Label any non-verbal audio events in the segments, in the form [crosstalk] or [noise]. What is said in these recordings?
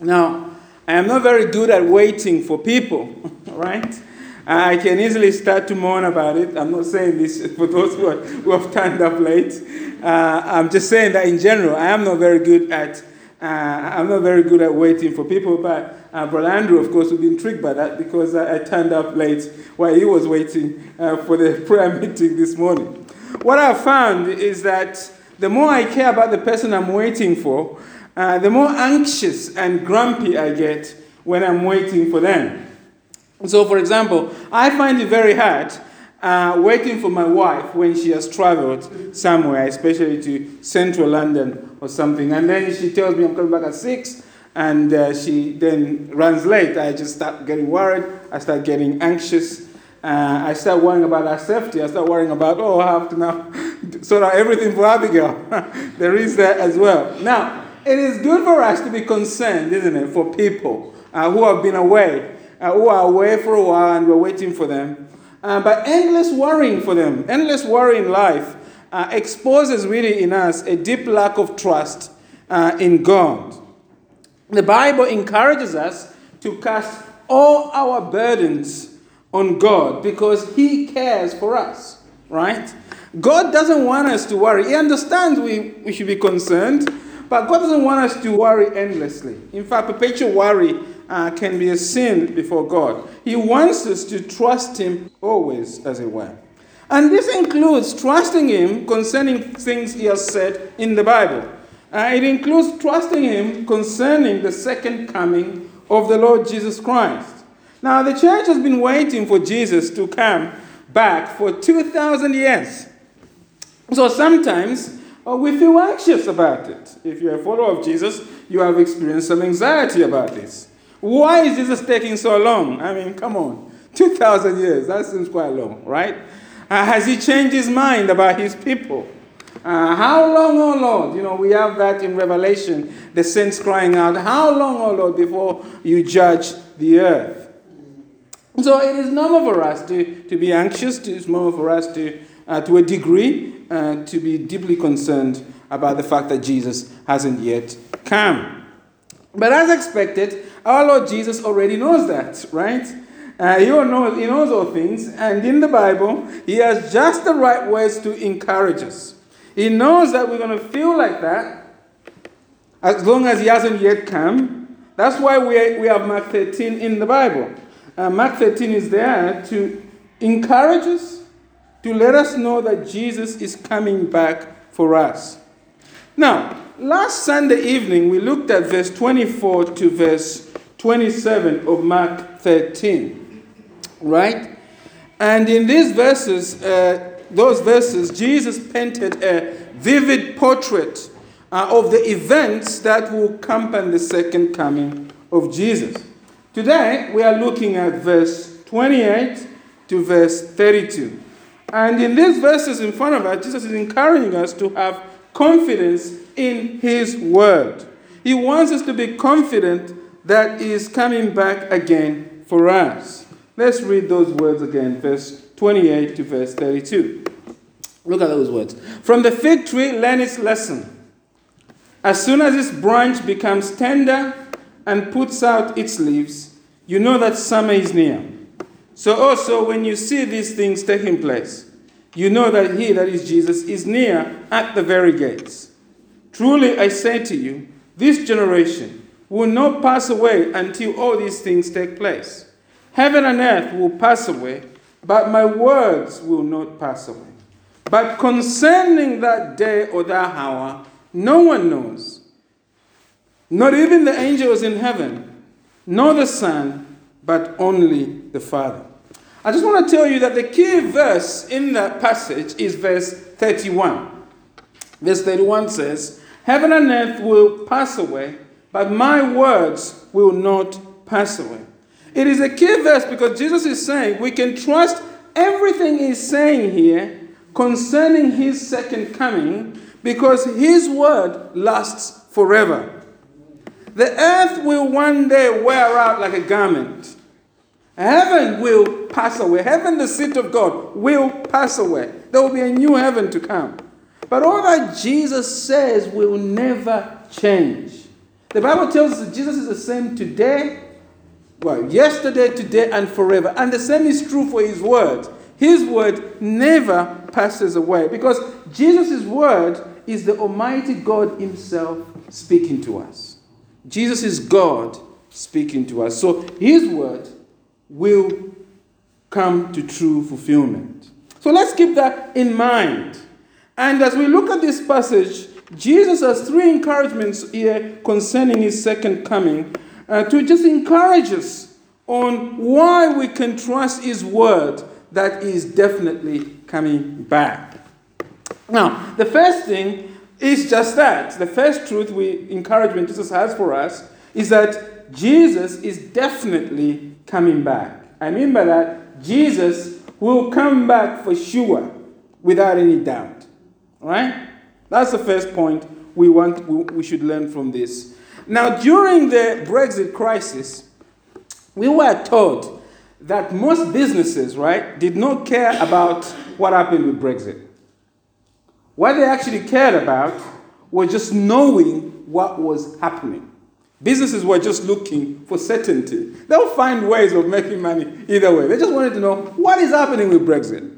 Now, I am not very good at waiting for people, [laughs] right? I can easily start to moan about it. I'm not saying this [laughs] for those who, are, who have turned up late. Uh, I'm just saying that in general, I am not very good at. Uh, I'm not very good at waiting for people, but uh, Brother Andrew, of course, would be intrigued by that because I, I turned up late while he was waiting uh, for the [laughs] prayer meeting this morning. What I've found is that the more I care about the person I'm waiting for, uh, the more anxious and grumpy I get when I'm waiting for them. So, for example, I find it very hard uh, waiting for my wife when she has traveled somewhere, especially to central London or something. And then she tells me I'm coming back at 6, and uh, she then runs late. I just start getting worried. I start getting anxious. Uh, I start worrying about our safety. I start worrying about, oh, I have to now [laughs] sort out everything for Abigail. [laughs] there is that as well. Now, it is good for us to be concerned, isn't it, for people uh, who have been away uh, who are away for a while and we're waiting for them. Uh, but endless worrying for them, endless worry in life, uh, exposes really in us a deep lack of trust uh, in God. The Bible encourages us to cast all our burdens on God because He cares for us, right? God doesn't want us to worry. He understands we, we should be concerned, but God doesn't want us to worry endlessly. In fact, perpetual worry uh, can be a sin before God. He wants us to trust Him always, as it were. And this includes trusting Him concerning things He has said in the Bible. Uh, it includes trusting Him concerning the second coming of the Lord Jesus Christ. Now, the church has been waiting for Jesus to come back for 2,000 years. So sometimes uh, we feel anxious about it. If you're a follower of Jesus, you have experienced some anxiety about this. Why is Jesus taking so long? I mean, come on. 2,000 years, that seems quite long, right? Uh, has he changed his mind about his people? Uh, how long, oh Lord? You know, we have that in Revelation, the saints crying out, How long, oh Lord, before you judge the earth? So it is normal for us to, to be anxious, it's normal for us to, uh, to a degree, uh, to be deeply concerned about the fact that Jesus hasn't yet come. But as expected, our Lord Jesus already knows that, right? Uh, he, knows, he knows all things, and in the Bible, He has just the right words to encourage us. He knows that we're going to feel like that as long as He hasn't yet come. That's why we, we have Mark 13 in the Bible. Uh, Mark 13 is there to encourage us, to let us know that Jesus is coming back for us. Now, last Sunday evening, we looked at verse 24 to verse 27 of Mark 13. Right? And in these verses, uh, those verses, Jesus painted a vivid portrait uh, of the events that will accompany the second coming of Jesus. Today, we are looking at verse 28 to verse 32. And in these verses in front of us, Jesus is encouraging us to have confidence in His Word. He wants us to be confident that He is coming back again for us. Let's read those words again, verse 28 to verse 32. Look at those words. From the fig tree, learn its lesson. As soon as its branch becomes tender and puts out its leaves, you know that summer is near. So also, when you see these things taking place, you know that he, that is Jesus, is near at the very gates. Truly, I say to you, this generation will not pass away until all these things take place. Heaven and earth will pass away, but my words will not pass away. But concerning that day or that hour, no one knows. Not even the angels in heaven, nor the Son, but only the Father. I just want to tell you that the key verse in that passage is verse 31. Verse 31 says, Heaven and earth will pass away, but my words will not pass away. It is a key verse because Jesus is saying we can trust everything he's saying here concerning his second coming because his word lasts forever. The earth will one day wear out like a garment. Heaven will pass away. Heaven, the seat of God, will pass away. There will be a new heaven to come. But all that Jesus says will never change. The Bible tells us that Jesus is the same today, well, yesterday, today, and forever. And the same is true for his word. His word never passes away because Jesus' word is the Almighty God Himself speaking to us. Jesus is God speaking to us. So His word will come to true fulfillment. So let's keep that in mind. And as we look at this passage, Jesus has three encouragements here concerning His second coming uh, to just encourage us on why we can trust His word that that is definitely coming back. Now, the first thing is just that. The first truth we encouragement Jesus has for us is that Jesus is definitely coming back. I mean by that, Jesus will come back for sure, without any doubt. All right? That's the first point we want we should learn from this. Now, during the Brexit crisis, we were told that most businesses, right, did not care about what happened with Brexit. What they actually cared about was just knowing what was happening. Businesses were just looking for certainty. They'll find ways of making money either way. They just wanted to know what is happening with Brexit.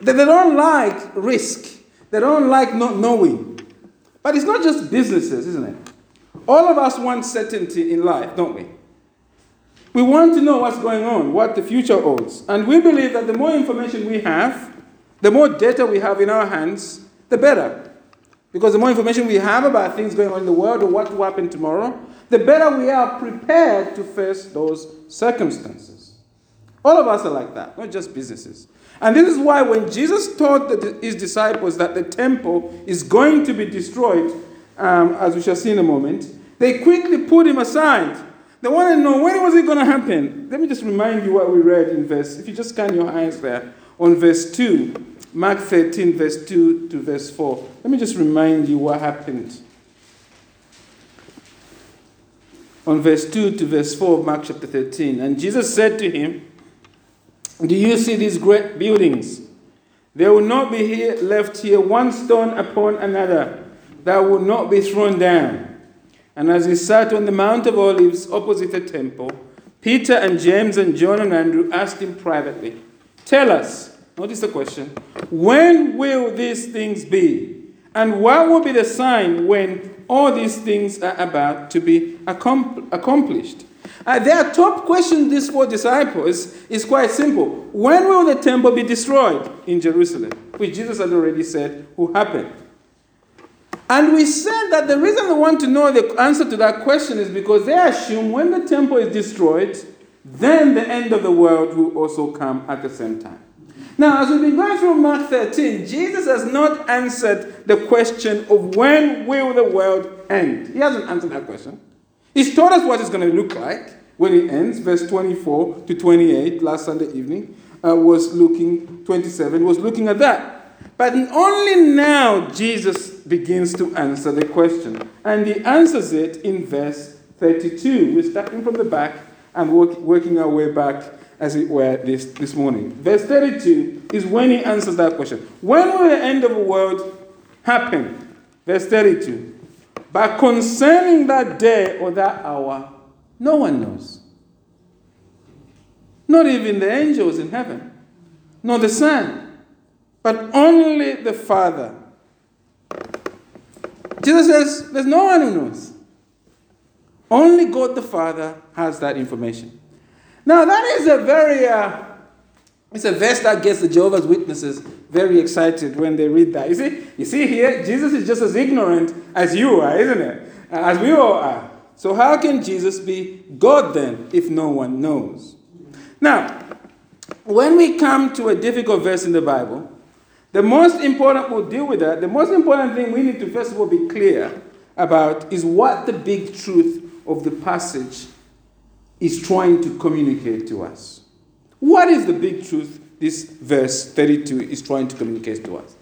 They, they don't like risk, they don't like not knowing. But it's not just businesses, isn't it? All of us want certainty in life, don't we? We want to know what's going on, what the future holds. And we believe that the more information we have, the more data we have in our hands, the better. Because the more information we have about things going on in the world or what will happen tomorrow, the better we are prepared to face those circumstances. All of us are like that, not just businesses. And this is why when Jesus told his disciples that the temple is going to be destroyed, um, as we shall see in a moment, they quickly put him aside. They want to know when was it going to happen. Let me just remind you what we read in verse, if you just scan your eyes there, on verse 2. Mark 13, verse 2 to verse 4. Let me just remind you what happened. On verse 2 to verse 4 of Mark chapter 13. And Jesus said to him, Do you see these great buildings? There will not be here, left here one stone upon another that will not be thrown down. And as he sat on the Mount of Olives opposite the temple, Peter and James and John and Andrew asked him privately, Tell us, Notice the question. When will these things be? And what will be the sign when all these things are about to be accomplished? Uh, their top question, these four disciples, is quite simple. When will the temple be destroyed in Jerusalem? Which Jesus had already said will happen. And we said that the reason they want to know the answer to that question is because they assume when the temple is destroyed, then the end of the world will also come at the same time. Now, as we've been going through Mark 13, Jesus has not answered the question of when will the world end. He hasn't answered that question. He's told us what it's going to look like when it ends. Verse 24 to 28, last Sunday evening, uh, was looking, 27, was looking at that. But only now Jesus begins to answer the question. And he answers it in verse 32. We're starting from the back and work, working our way back as it were, this, this morning. Verse 32 is when he answers that question. When will the end of the world happen? Verse 32. But concerning that day or that hour, no one knows. Not even the angels in heaven, nor the Son, but only the Father. Jesus says, There's no one who knows. Only God the Father has that information. Now, that is a very, uh, it's a verse that gets the Jehovah's Witnesses very excited when they read that. You see, you see here, Jesus is just as ignorant as you are, isn't it? As we all are. So, how can Jesus be God then if no one knows? Now, when we come to a difficult verse in the Bible, the most important, we'll deal with that. The most important thing we need to first of all be clear about is what the big truth of the passage is trying to communicate to us. What is the big truth this verse 32 is trying to communicate to us?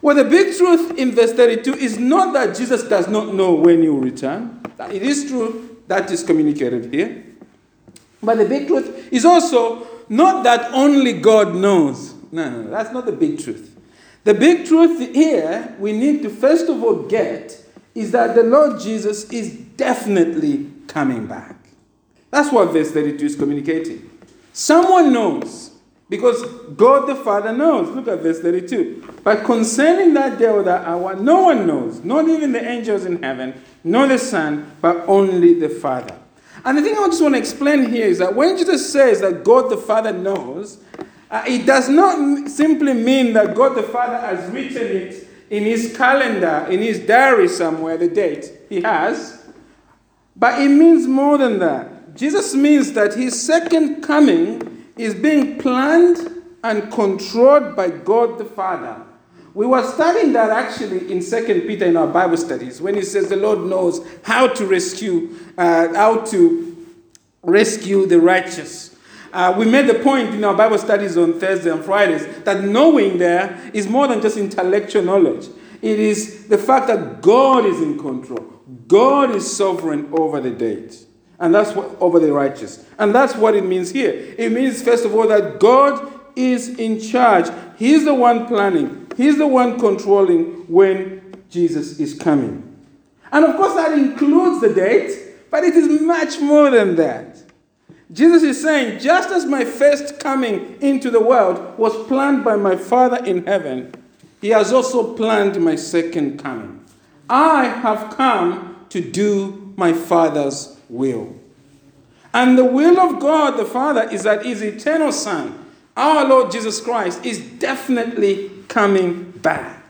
Well, the big truth in verse 32 is not that Jesus does not know when he will return. It is true that is communicated here. But the big truth is also not that only God knows. No, no, that's not the big truth. The big truth here we need to first of all get is that the Lord Jesus is definitely coming back. That's what verse 32 is communicating. Someone knows, because God the Father knows. Look at verse 32. But concerning that day or that hour, no one knows, not even the angels in heaven, nor the Son, but only the Father. And the thing I just want to explain here is that when Jesus says that God the Father knows, uh, it does not simply mean that God the Father has written it in his calendar, in his diary somewhere, the date. He has. But it means more than that. Jesus means that his second coming is being planned and controlled by God the Father. We were studying that actually in Second Peter in our Bible studies when he says the Lord knows how to rescue, uh, how to rescue the righteous. Uh, we made the point in our Bible studies on Thursday and Fridays that knowing there is more than just intellectual knowledge. It is the fact that God is in control. God is sovereign over the date. And that's what over the righteous. And that's what it means here. It means, first of all, that God is in charge. He's the one planning. He's the one controlling when Jesus is coming. And of course, that includes the date, but it is much more than that. Jesus is saying, just as my first coming into the world was planned by my Father in heaven, he has also planned my second coming. I have come to do my Father's will. And the will of God the Father is that his eternal Son, our Lord Jesus Christ, is definitely coming back.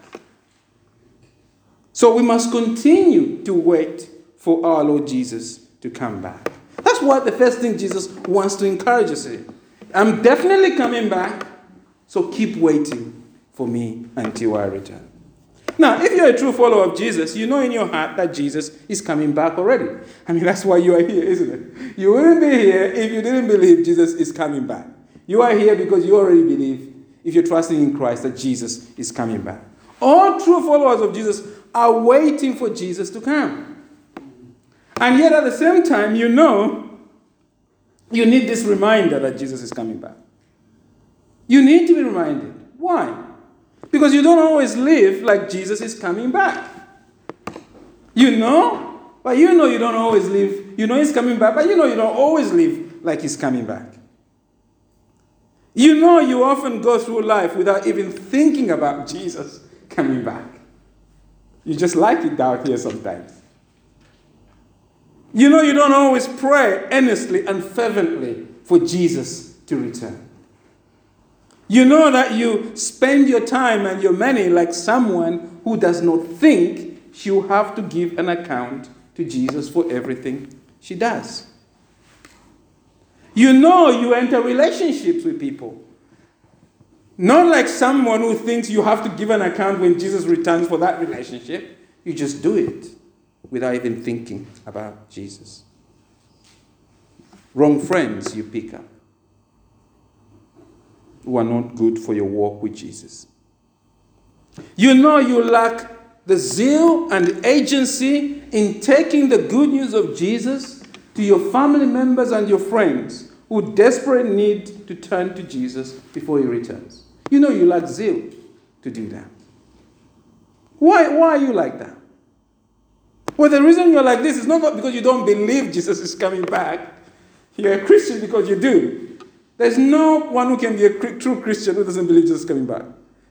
So we must continue to wait for our Lord Jesus to come back. That's what the first thing Jesus wants to encourage us in. I'm definitely coming back, so keep waiting for me until I return. Now, if you're a true follower of Jesus, you know in your heart that Jesus is coming back already. I mean, that's why you are here, isn't it? You wouldn't be here if you didn't believe Jesus is coming back. You are here because you already believe if you're trusting in Christ that Jesus is coming back. All true followers of Jesus are waiting for Jesus to come. And yet, at the same time, you know you need this reminder that Jesus is coming back. You need to be reminded. Why? Because you don't always live like Jesus is coming back. You know, but you know you don't always live. You know he's coming back, but you know you don't always live like he's coming back. You know, you often go through life without even thinking about Jesus coming back. You just like it down here sometimes. You know, you don't always pray earnestly and fervently for Jesus to return. You know that you spend your time and your money like someone who does not think she'll have to give an account to Jesus for everything she does. You know you enter relationships with people. Not like someone who thinks you have to give an account when Jesus returns for that relationship. You just do it without even thinking about Jesus. Wrong friends you pick up who are not good for your walk with Jesus. You know you lack the zeal and agency in taking the good news of Jesus to your family members and your friends who desperately need to turn to Jesus before he returns. You know you lack zeal to do that. Why, why are you like that? Well, the reason you're like this is not because you don't believe Jesus is coming back. You're a Christian because you do. There's no one who can be a true Christian who doesn't believe Jesus coming back.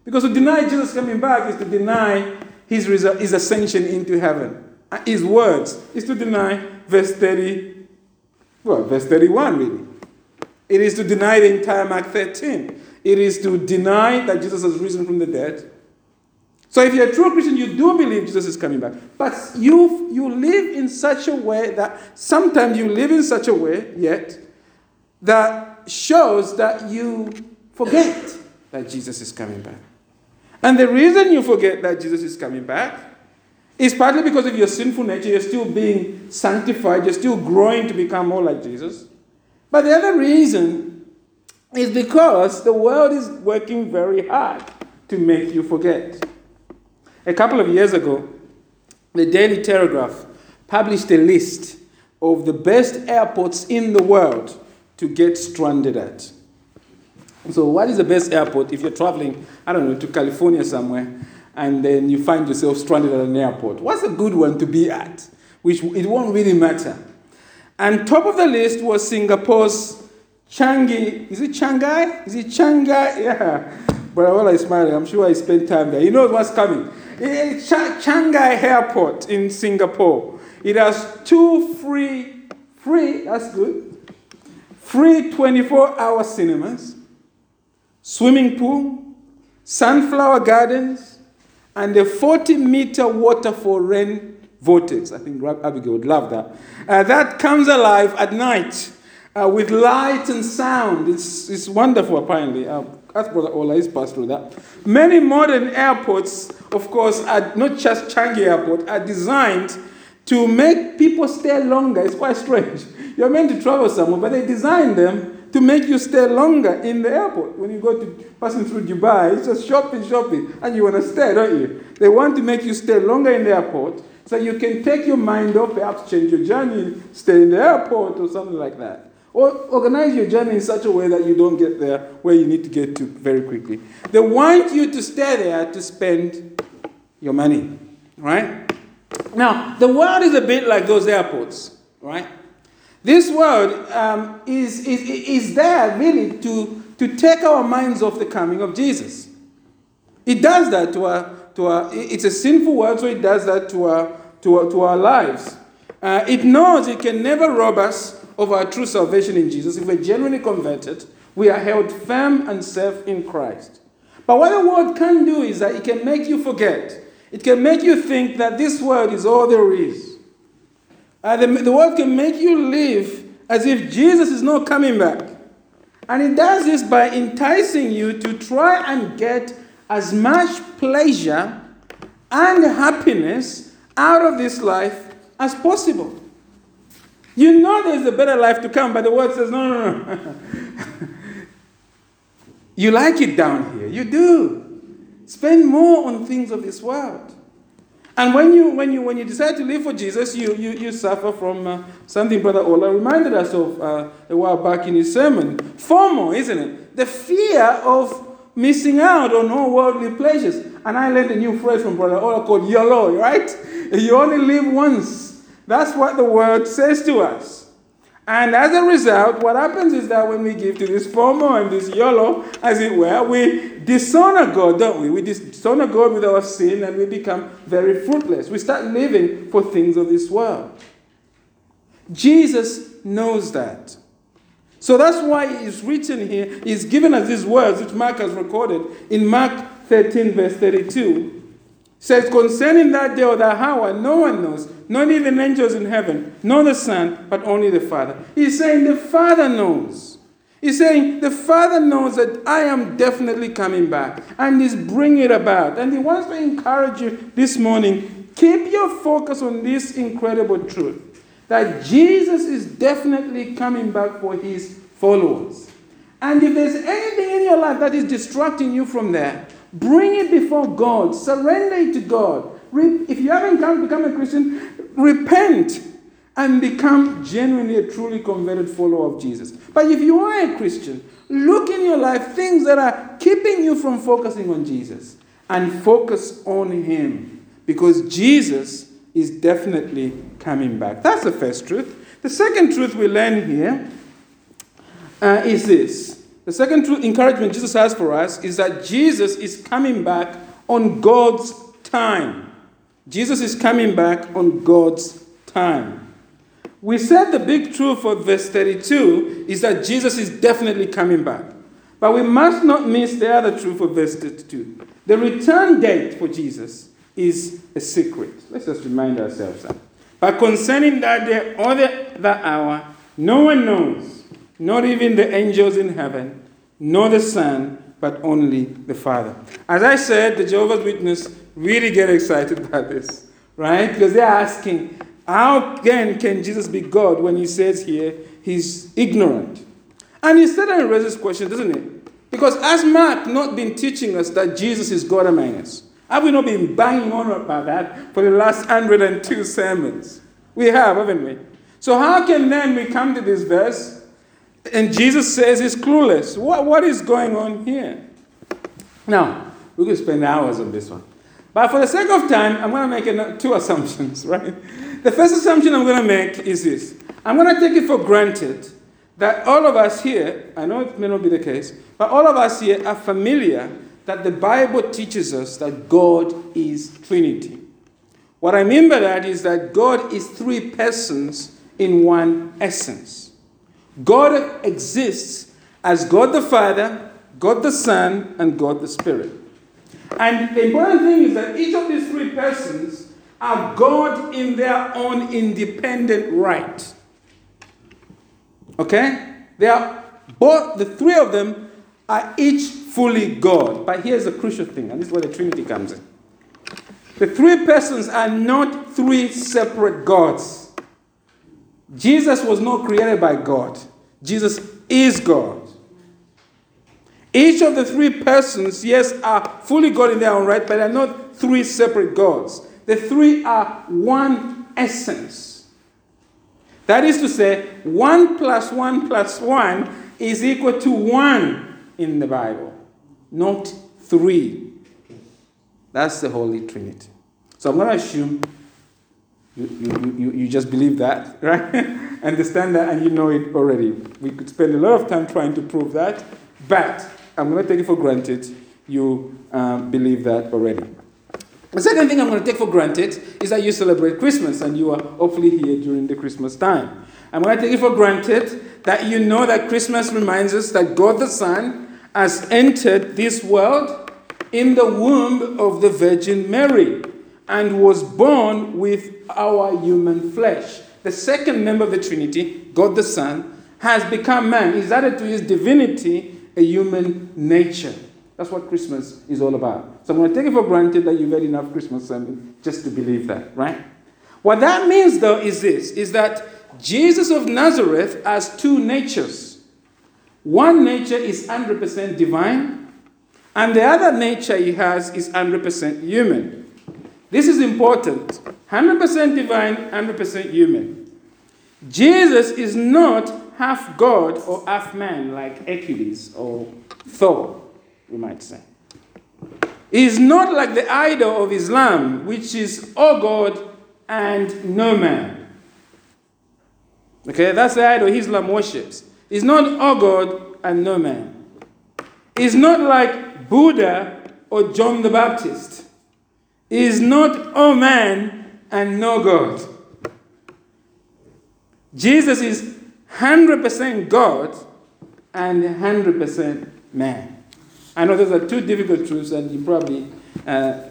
Because to deny Jesus coming back is to deny his, his ascension into heaven. Uh, his words is to deny verse 30, well, verse 31 really. It is to deny the entire Mark 13. It is to deny that Jesus has risen from the dead. So if you're a true Christian, you do believe Jesus is coming back. But you, you live in such a way that sometimes you live in such a way, yet, that shows that you forget that Jesus is coming back. And the reason you forget that Jesus is coming back is partly because of your sinful nature. You're still being sanctified, you're still growing to become more like Jesus. But the other reason is because the world is working very hard to make you forget. A couple of years ago, the Daily Telegraph published a list of the best airports in the world to get stranded at. So, what is the best airport if you're traveling, I don't know, to California somewhere? and then you find yourself stranded at an airport. What's a good one to be at? Which it won't really matter. And top of the list was Singapore's Changi. Is it Changi? Is it Changi? [laughs] Yeah. But while I smiling, I'm sure I spent time there. You know what's coming. Eh, it's Ch- Changi Airport in Singapore. It has two free, free, that's good, free 24 hour cinemas, swimming pool, sunflower gardens, and a 40 meter waterfall rain vortex. I think Abigail would love that. Uh, that comes alive at night uh, with light and sound. It's, it's wonderful, apparently. Uh, as Brother Ola is passed through that. Many modern airports, of course, are not just Changi Airport, are designed to make people stay longer. It's quite strange. You're meant to travel somewhere, but they design them to make you stay longer in the airport. When you go to passing through Dubai, it's just shopping, shopping, and you want to stay, don't you? They want to make you stay longer in the airport so you can take your mind off, perhaps change your journey, stay in the airport or something like that. Or organize your journey in such a way that you don't get there where you need to get to very quickly. They want you to stay there to spend your money, right? Now, the world is a bit like those airports, right? This world um, is, is, is there really to, to take our minds off the coming of Jesus. It does that to our, to our it's a sinful world, so it does that to our, to our, to our lives. Uh, it knows it can never rob us of our true salvation in Jesus, if we're genuinely converted, we are held firm and safe in Christ. But what the world can do is that it can make you forget. It can make you think that this world is all there is. Uh, the, the world can make you live as if Jesus is not coming back. And it does this by enticing you to try and get as much pleasure and happiness out of this life as possible. You know there's a better life to come, but the world says, no, no, no. [laughs] you like it down here. You do. Spend more on things of this world. And when you, when you, when you decide to live for Jesus, you, you, you suffer from uh, something Brother Ola reminded us of uh, a while back in his sermon. FOMO, isn't it? The fear of missing out on all worldly pleasures. And I learned a new phrase from Brother Ola called YOLO, right? You only live once. That's what the word says to us. And as a result, what happens is that when we give to this FOMO and this YOLO, as it were, we dishonor God, don't we? We dishonor God with our sin and we become very fruitless. We start living for things of this world. Jesus knows that. So that's why it's written here, he's given us these words, which Mark has recorded in Mark 13, verse 32 says, Concerning that day or that hour, no one knows, not even angels in heaven, nor the Son, but only the Father. He's saying the Father knows. He's saying the Father knows that I am definitely coming back and He's bringing it about. And He wants to encourage you this morning keep your focus on this incredible truth that Jesus is definitely coming back for His followers. And if there's anything in your life that is distracting you from there, Bring it before God. Surrender it to God. If you haven't come become a Christian, repent and become genuinely a truly converted follower of Jesus. But if you are a Christian, look in your life things that are keeping you from focusing on Jesus and focus on Him because Jesus is definitely coming back. That's the first truth. The second truth we learn here uh, is this the second true encouragement Jesus has for us is that Jesus is coming back on God's time. Jesus is coming back on God's time. We said the big truth for verse 32 is that Jesus is definitely coming back. But we must not miss the other truth for verse 32. The return date for Jesus is a secret. Let's just remind ourselves that. But concerning that day or the, that hour, no one knows not even the angels in heaven, nor the Son, but only the Father. As I said, the Jehovah's Witness really get excited [laughs] about this, right? Because they're asking, how again can Jesus be God when he says here he's ignorant? And he said and raises question, doesn't it? Because has Mark not been teaching us that Jesus is God among us? Have we not been banging on about that for the last 102 sermons? We have, haven't we? So how can then we come to this verse and Jesus says he's clueless. What, what is going on here? Now, we could spend hours on this one. But for the sake of time, I'm going to make two assumptions, [laughs] right? The first assumption I'm going to make is this I'm going to take it for granted that all of us here, I know it may not be the case, but all of us here are familiar that the Bible teaches us that God is Trinity. What I mean by that is that God is three persons in one essence. God exists as God the Father, God the Son, and God the Spirit. And the important thing is that each of these three persons are God in their own independent right. Okay? They are both, the three of them are each fully God. But here's the crucial thing, and this is where the Trinity comes in. The three persons are not three separate gods. Jesus was not created by God, Jesus is God. Each of the three persons, yes, are fully God in their own right, but they're not three separate gods. The three are one essence. That is to say, 1 plus 1 plus 1 is equal to 1 in the Bible, not 3. That's the Holy Trinity. So I'm going to assume you, you, you, you just believe that, [laughs] right? Understand that, and you know it already. We could spend a lot of time trying to prove that, but I'm going to take it for granted you um, believe that already. The second thing I'm going to take for granted is that you celebrate Christmas and you are hopefully here during the Christmas time. I'm going to take it for granted that you know that Christmas reminds us that God the Son has entered this world in the womb of the Virgin Mary and was born with our human flesh. The second member of the Trinity, God the Son, has become man. He's added to his divinity a human nature. That's what Christmas is all about. So I'm going to take it for granted that you've had enough Christmas sermon just to believe that, right? What that means, though, is this: is that Jesus of Nazareth has two natures. One nature is 100% divine, and the other nature he has is 100% human. This is important 100% divine, 100% human. Jesus is not half God or half man like Hercules or Thor, we might say. He is not like the idol of Islam, which is all God and no man. Okay, that's the idol Islam worships. He's not all God and no man. He's not like Buddha or John the Baptist. He is not all man and no God. Jesus is 100% God and 100% man. I know those are two difficult truths, and you probably uh,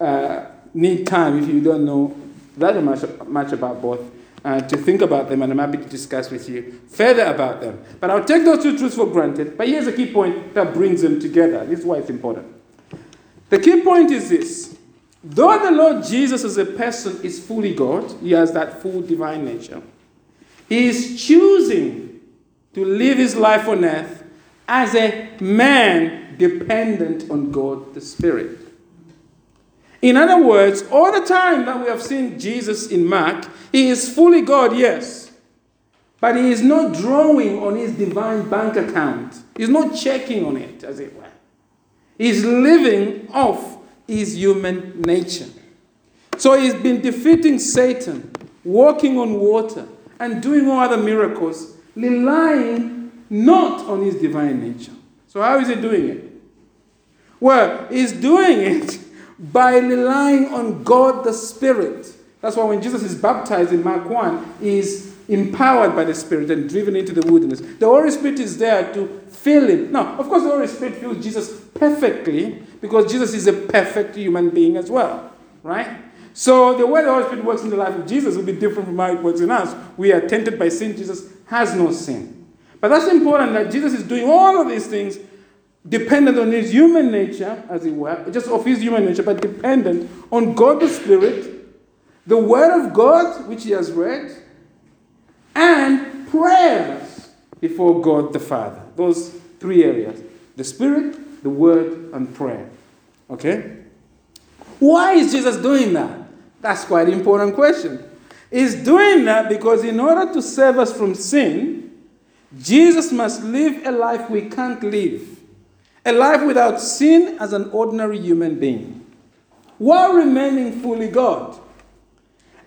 uh, need time if you don't know that much, much about both uh, to think about them, and I'm happy to discuss with you further about them. But I'll take those two truths for granted. But here's a key point that brings them together. This is why it's important. The key point is this though the Lord Jesus as a person is fully God, he has that full divine nature. He is choosing to live his life on earth as a man dependent on God the Spirit. In other words, all the time that we have seen Jesus in Mark, he is fully God, yes. But he is not drawing on his divine bank account. He's not checking on it, as it were. He's living off his human nature. So he's been defeating Satan, walking on water, and doing all other miracles, relying not on his divine nature. So, how is he doing it? Well, he's doing [laughs] it by relying on God the Spirit. That's why when Jesus is baptized in Mark 1, he's empowered by the Spirit and driven into the wilderness. The Holy Spirit is there to fill him. Now, of course, the Holy Spirit fills Jesus perfectly because Jesus is a perfect human being as well, right? So the way the Holy Spirit works in the life of Jesus will be different from how it works in us. We are tempted by sin. Jesus has no sin. But that's important that Jesus is doing all of these things dependent on his human nature, as it were, just of his human nature, but dependent on God the Spirit, the Word of God, which he has read, and prayers before God the Father. Those three areas the Spirit, the Word, and prayer. Okay? Why is Jesus doing that? That's quite an important question. He's doing that because in order to save us from sin, Jesus must live a life we can't live. A life without sin as an ordinary human being. while remaining fully God.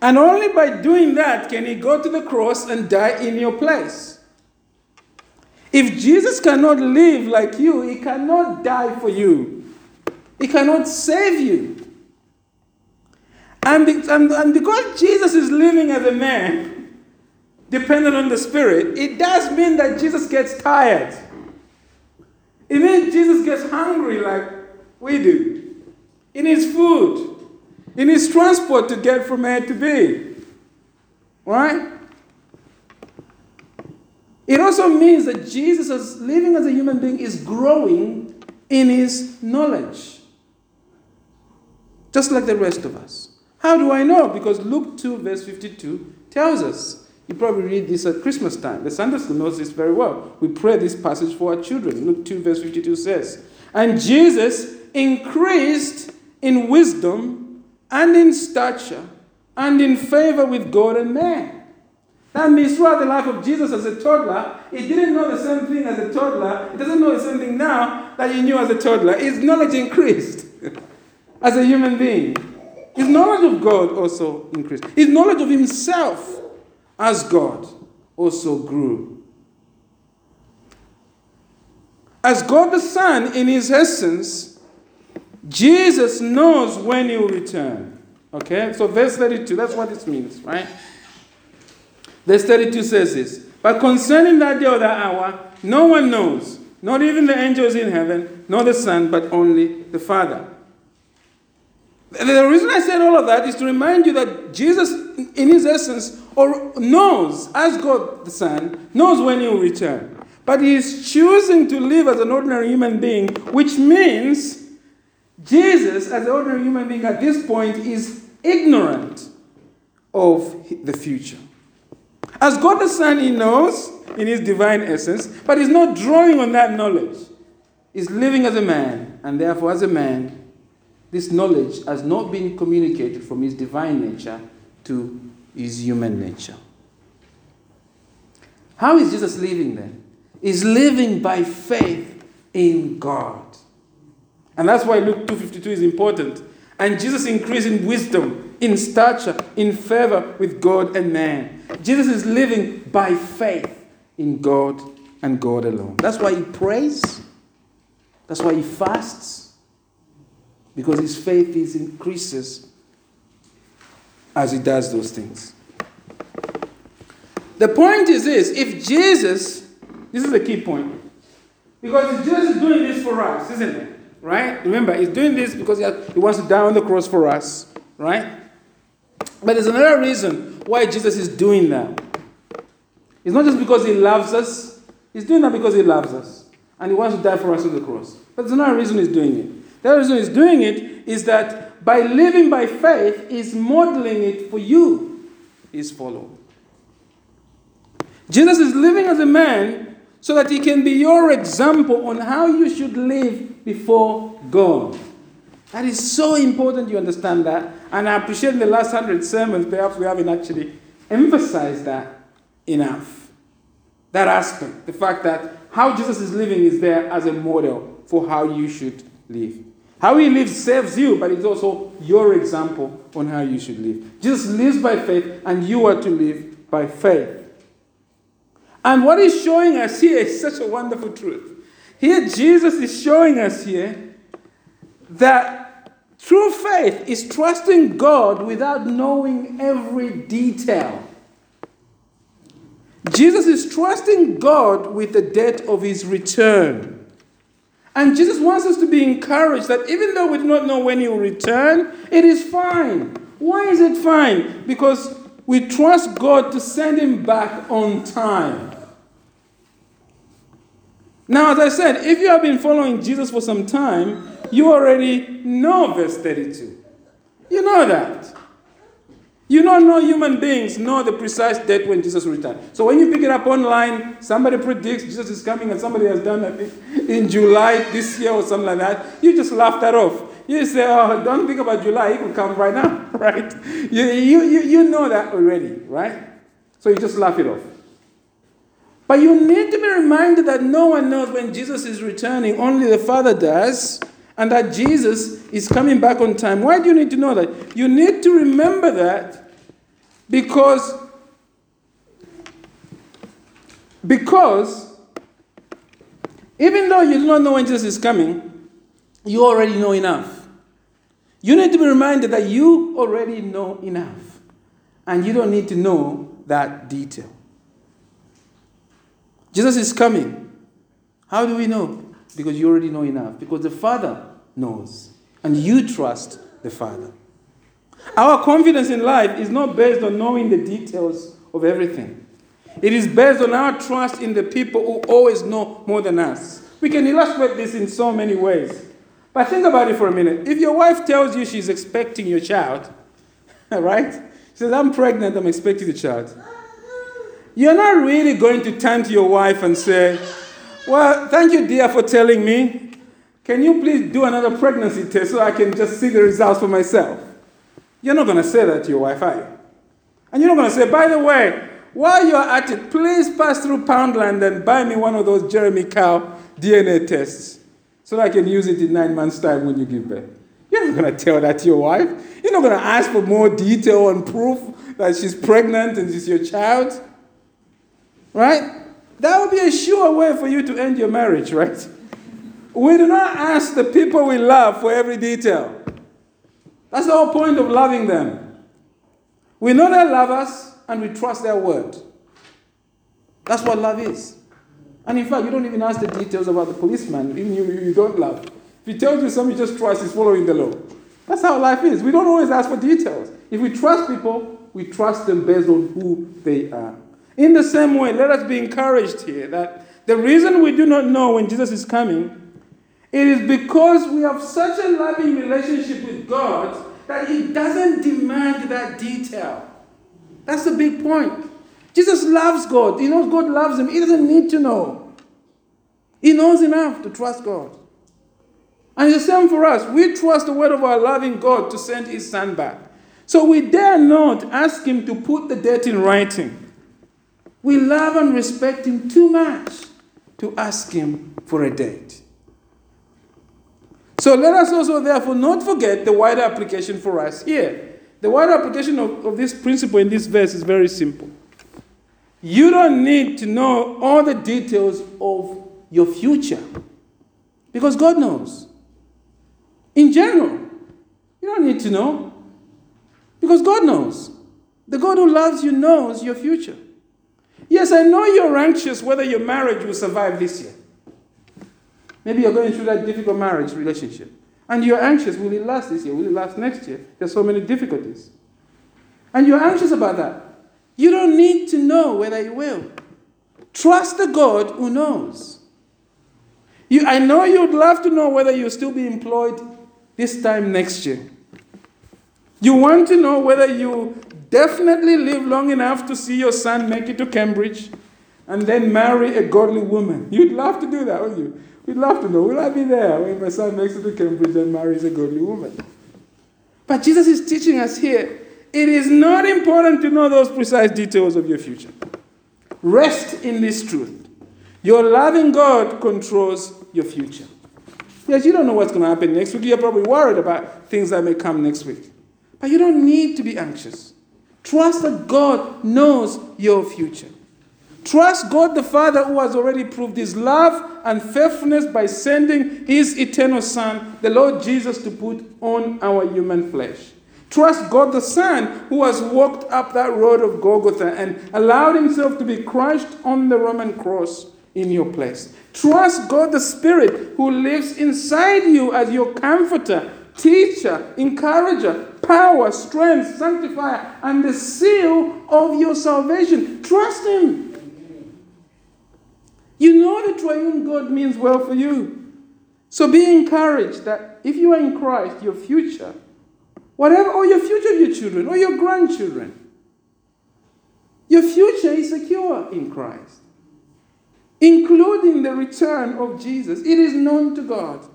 And only by doing that can he go to the cross and die in your place. If Jesus cannot live like you, he cannot die for you, he cannot save you. And, and, because Jesus is living as a man, dependent on the Spirit, it does mean that Jesus gets tired. It means Jesus gets hungry like we do. He needs food. He needs transport to get from A to B. Right? It also means that Jesus, as living as a human being, is growing in his knowledge. Just like the rest of us. How do I know? Because Luke 2, verse 52 tells us. You probably read this at Christmas time. The Sunday school knows this very well. We pray this passage for our children. Luke 2, verse 52 says, And Jesus increased in wisdom and in stature and in favor with God and man. That means throughout the life of Jesus as a toddler, he didn't know the same thing as a toddler. He doesn't know the same thing now that he knew as a toddler. His knowledge increased [laughs] as a human being. His knowledge of God also increased. His knowledge of himself as God also grew. As God the Son, in his essence, Jesus knows when he will return. Okay? So, verse 32, that's what this means, right? Verse 32 says this But concerning that day or that hour, no one knows, not even the angels in heaven, nor the Son, but only the Father. The reason I said all of that is to remind you that Jesus, in his essence, or knows, as God the Son, knows when he will return. But he is choosing to live as an ordinary human being, which means Jesus, as an ordinary human being at this point, is ignorant of the future. As God the Son, he knows in his divine essence, but he's not drawing on that knowledge. He's living as a man, and therefore, as a man, this knowledge has not been communicated from his divine nature to his human nature. How is Jesus living then? He's living by faith in God. And that's why Luke 2:52 is important. And Jesus increased in wisdom, in stature, in favor with God and man. Jesus is living by faith in God and God alone. That's why he prays. That's why he fasts because his faith is increases as he does those things. The point is this if Jesus, this is a key point, because Jesus is doing this for us, isn't it? Right? Remember, he's doing this because he, has, he wants to die on the cross for us, right? But there's another reason why Jesus is doing that. It's not just because he loves us, he's doing that because he loves us and he wants to die for us on the cross. But there's another reason he's doing it. The reason he's doing it is that by living by faith, he's modeling it for you, his follower. Jesus is living as a man so that he can be your example on how you should live before God. That is so important you understand that. And I appreciate in the last hundred sermons, perhaps we haven't actually emphasized that enough. That aspect, the fact that how Jesus is living is there as a model for how you should live. How he lives serves you, but it's also your example on how you should live. Jesus lives by faith, and you are to live by faith. And what he's showing us here is such a wonderful truth. Here, Jesus is showing us here that true faith is trusting God without knowing every detail. Jesus is trusting God with the date of his return. And Jesus wants us to be encouraged that even though we do not know when he will return, it is fine. Why is it fine? Because we trust God to send him back on time. Now, as I said, if you have been following Jesus for some time, you already know verse 32. You know that. You don't know human beings know the precise date when Jesus will return. So when you pick it up online, somebody predicts Jesus is coming and somebody has done it in July this year or something like that, you just laugh that off. You say, oh, don't think about July, it will come right now, [laughs] right? You, you, you, you know that already, right? So you just laugh it off. But you need to be reminded that no one knows when Jesus is returning, only the Father does. And that Jesus is coming back on time. Why do you need to know that? You need to remember that because because even though you do not know when Jesus is coming, you already know enough. You need to be reminded that you already know enough. And you don't need to know that detail. Jesus is coming. How do we know? Because you already know enough. Because the Father knows. And you trust the Father. Our confidence in life is not based on knowing the details of everything. It is based on our trust in the people who always know more than us. We can illustrate this in so many ways. But think about it for a minute. If your wife tells you she's expecting your child, [laughs] right? She says, I'm pregnant, I'm expecting a child. You're not really going to turn to your wife and say, Well, thank you, dear, for telling me. Can you please do another pregnancy test so I can just see the results for myself? You're not going to say that to your wife, are you? And you're not going to say, By the way, while you're at it, please pass through Poundland and buy me one of those Jeremy Kyle DNA tests so that I can use it in nine months' time when you give birth. You're not going to tell that to your wife. You're not going to ask for more detail and proof that she's pregnant and she's your child. Right? That would be a sure way for you to end your marriage, right? We do not ask the people we love for every detail. That's the whole point of loving them. We know they love us and we trust their word. That's what love is. And in fact, you don't even ask the details about the policeman, even you, you don't love. If he tells you something you just trust, he's following the law. That's how life is. We don't always ask for details. If we trust people, we trust them based on who they are. In the same way, let us be encouraged here that the reason we do not know when Jesus is coming, it is because we have such a loving relationship with God that He doesn't demand that detail. That's the big point. Jesus loves God. He knows God loves him. He doesn't need to know. He knows enough to trust God. And the same for us. We trust the word of our loving God to send his son back. So we dare not ask him to put the debt in writing. We love and respect him too much to ask him for a date. So let us also, therefore, not forget the wider application for us here. The wider application of, of this principle in this verse is very simple. You don't need to know all the details of your future because God knows. In general, you don't need to know because God knows. The God who loves you knows your future. Yes, I know you're anxious whether your marriage will survive this year. Maybe you're going through that difficult marriage relationship. And you're anxious, will it last this year? Will it last next year? There's so many difficulties. And you're anxious about that. You don't need to know whether it will. Trust the God who knows. You, I know you'd love to know whether you'll still be employed this time next year. You want to know whether you definitely live long enough to see your son make it to Cambridge and then marry a godly woman. You'd love to do that, wouldn't you? We'd love to know. Will I be there when my son makes it to Cambridge and marries a godly woman? But Jesus is teaching us here it is not important to know those precise details of your future. Rest in this truth. Your loving God controls your future. Yes, you don't know what's going to happen next week. You're probably worried about things that may come next week. But you don't need to be anxious. Trust that God knows your future. Trust God the Father who has already proved his love and faithfulness by sending his eternal Son, the Lord Jesus, to put on our human flesh. Trust God the Son who has walked up that road of Golgotha and allowed himself to be crushed on the Roman cross in your place. Trust God the Spirit who lives inside you as your comforter, teacher, encourager, power, strength, sanctifier, and the seal of your salvation. Trust Him. You know the triune God means well for you. So be encouraged that if you are in Christ, your future Whatever, or your future of your children, or your grandchildren. Your future is secure in Christ, including the return of Jesus. It is known to God.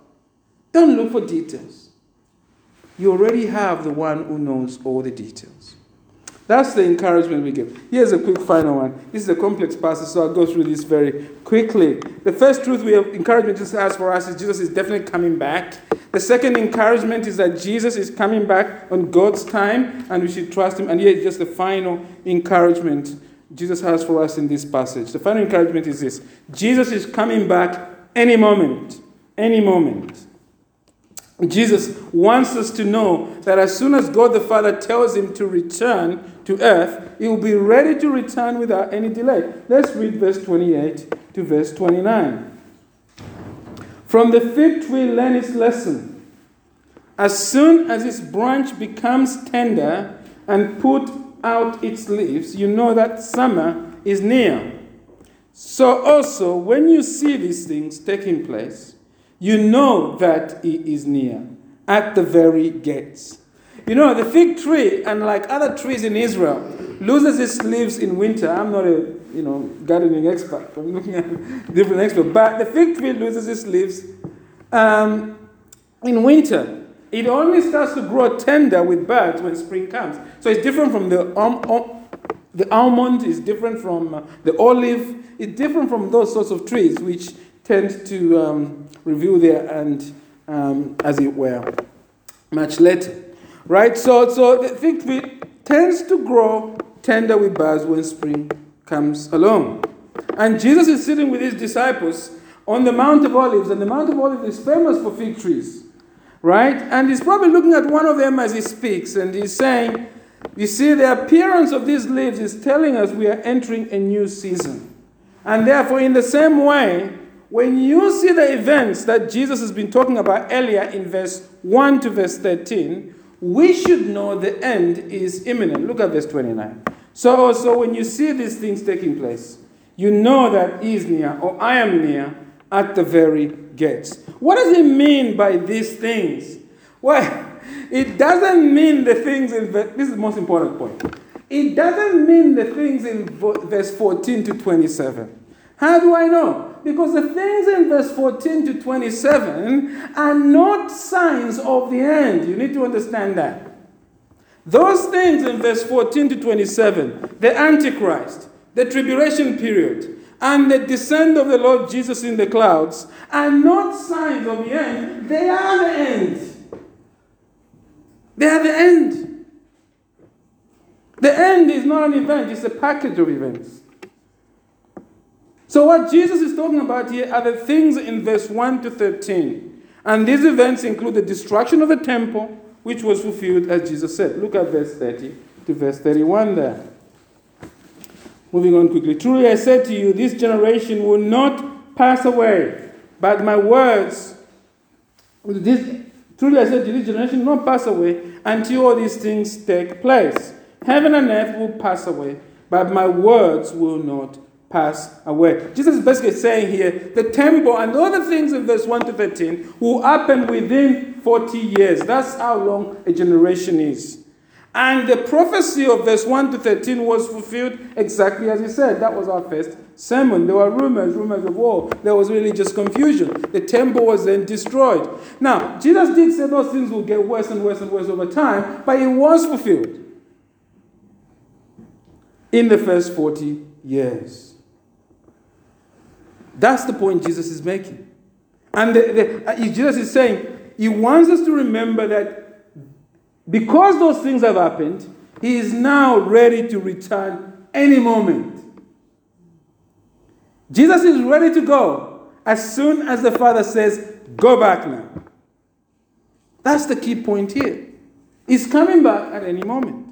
Don't look for details. You already have the one who knows all the details. That's the encouragement we give. Here's a quick final one. This is a complex passage, so I'll go through this very quickly. The first truth we have encouragement Jesus has for us is Jesus is definitely coming back. The second encouragement is that Jesus is coming back on God's time and we should trust him. And here's just the final encouragement Jesus has for us in this passage. The final encouragement is this Jesus is coming back any moment. Any moment. Jesus wants us to know that as soon as God the Father tells him to return to earth, he will be ready to return without any delay. Let's read verse 28 to verse 29. From the fig tree, learn its lesson. As soon as its branch becomes tender and put out its leaves, you know that summer is near. So also, when you see these things taking place, you know that it is near, at the very gates. You know, the fig tree, unlike other trees in Israel, loses its leaves in winter. I'm not a you know gardening expert. I'm looking at [laughs] different experts, but the fig tree loses its leaves um, in winter. It only starts to grow tender with buds when spring comes. So it's different from the um, um, the almond. is different from uh, the olive. It's different from those sorts of trees which tend to um, reveal their and um, as it were much later. Right? So, so the fig tree tends to grow tender with buds when spring comes along. And Jesus is sitting with his disciples on the Mount of Olives, and the Mount of Olives is famous for fig trees. Right? And he's probably looking at one of them as he speaks, and he's saying, You see, the appearance of these leaves is telling us we are entering a new season. And therefore, in the same way, when you see the events that Jesus has been talking about earlier in verse 1 to verse 13, we should know the end is imminent. Look at verse 29. So also, when you see these things taking place, you know that he is near, or I am near, at the very gates. What does it mean by these things? Well, [laughs] it doesn't mean the things in this is the most important point. It doesn't mean the things in verse 14 to 27. How do I know? Because the things in verse 14 to 27 are not signs of the end. You need to understand that. Those things in verse 14 to 27, the Antichrist, the tribulation period, and the descent of the Lord Jesus in the clouds, are not signs of the end. They are the end. They are the end. The end is not an event, it's a package of events. So, what Jesus is talking about here are the things in verse 1 to 13. And these events include the destruction of the temple, which was fulfilled as Jesus said. Look at verse 30 to verse 31 there. Moving on quickly. Truly I said to you, this generation will not pass away, but my words, this, truly I said to you, this generation will not pass away until all these things take place. Heaven and earth will pass away, but my words will not pass away. Jesus is basically saying here the temple and all the things in verse 1 to 13 will happen within 40 years. That's how long a generation is. And the prophecy of verse 1 to 13 was fulfilled exactly as he said. That was our first sermon. There were rumors, rumors of war. There was religious confusion. The temple was then destroyed. Now, Jesus did say those things will get worse and worse and worse over time, but it was fulfilled in the first 40 years. That's the point Jesus is making. And the, the, uh, Jesus is saying, He wants us to remember that because those things have happened, He is now ready to return any moment. Jesus is ready to go as soon as the Father says, Go back now. That's the key point here. He's coming back at any moment.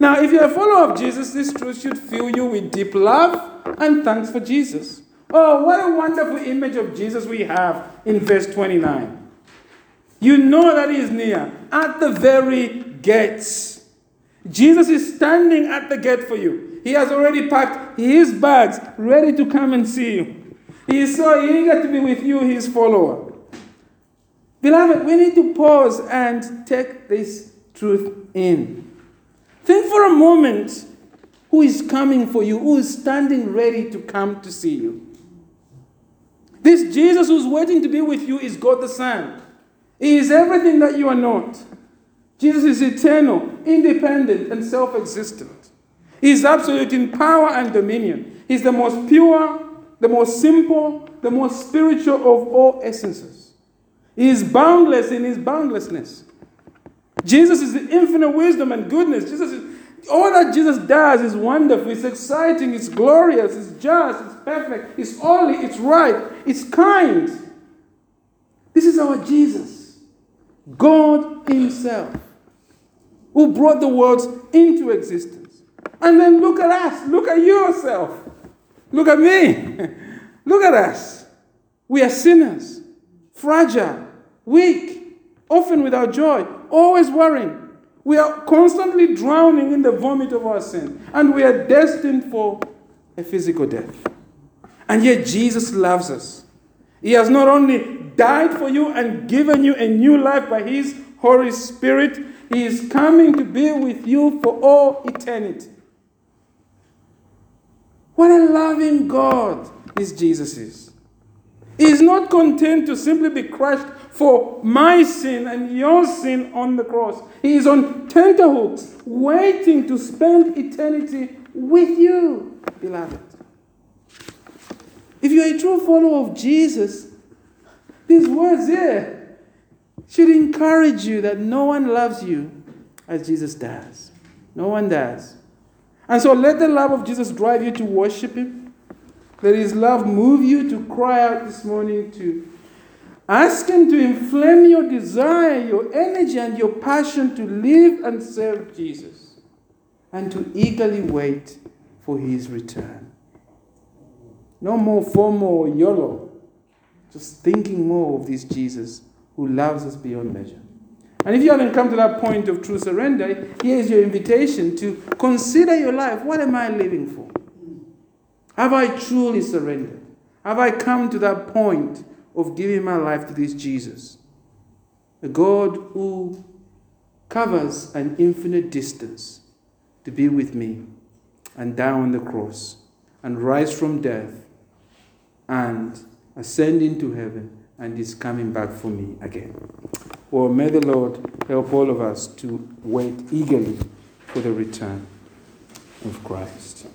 Now, if you're a follower of Jesus, this truth should fill you with deep love and thanks for Jesus. Oh, what a wonderful image of Jesus we have in verse 29. You know that he is near, at the very gates. Jesus is standing at the gate for you. He has already packed his bags, ready to come and see you. He is so eager to be with you, his follower. Beloved, we need to pause and take this truth in. Think for a moment who is coming for you, who is standing ready to come to see you. This Jesus who's waiting to be with you is God the Son. He is everything that you are not. Jesus is eternal, independent, and self existent. He is absolute in power and dominion. He's the most pure, the most simple, the most spiritual of all essences. He is boundless in his boundlessness. Jesus is the infinite wisdom and goodness. Jesus is, all that Jesus does is wonderful, it's exciting, it's glorious, it's just, it's perfect, it's holy, it's right, it's kind. This is our Jesus, God Himself, who brought the worlds into existence. And then look at us, look at yourself, look at me, [laughs] look at us. We are sinners, fragile, weak, often without joy, always worrying. We are constantly drowning in the vomit of our sin, and we are destined for a physical death. And yet, Jesus loves us. He has not only died for you and given you a new life by His Holy Spirit, He is coming to be with you for all eternity. What a loving God this Jesus is. He is not content to simply be crushed for my sin and your sin on the cross. He is on tenterhooks, waiting to spend eternity with you, beloved. If you're a true follower of Jesus, these words here should encourage you that no one loves you as Jesus does. No one does. And so let the love of Jesus drive you to worship Him. Let His love move you to cry out this morning to Ask Him to inflame your desire, your energy, and your passion to live and serve Jesus, and to eagerly wait for His return. No more FOMO or YOLO, just thinking more of this Jesus who loves us beyond measure. And if you haven't come to that point of true surrender, here's your invitation to consider your life. What am I living for? Have I truly surrendered? Have I come to that point of giving my life to this Jesus, a God who covers an infinite distance to be with me and die on the cross and rise from death and ascending to heaven and is coming back for me again. Well, may the Lord help all of us to wait eagerly for the return of Christ.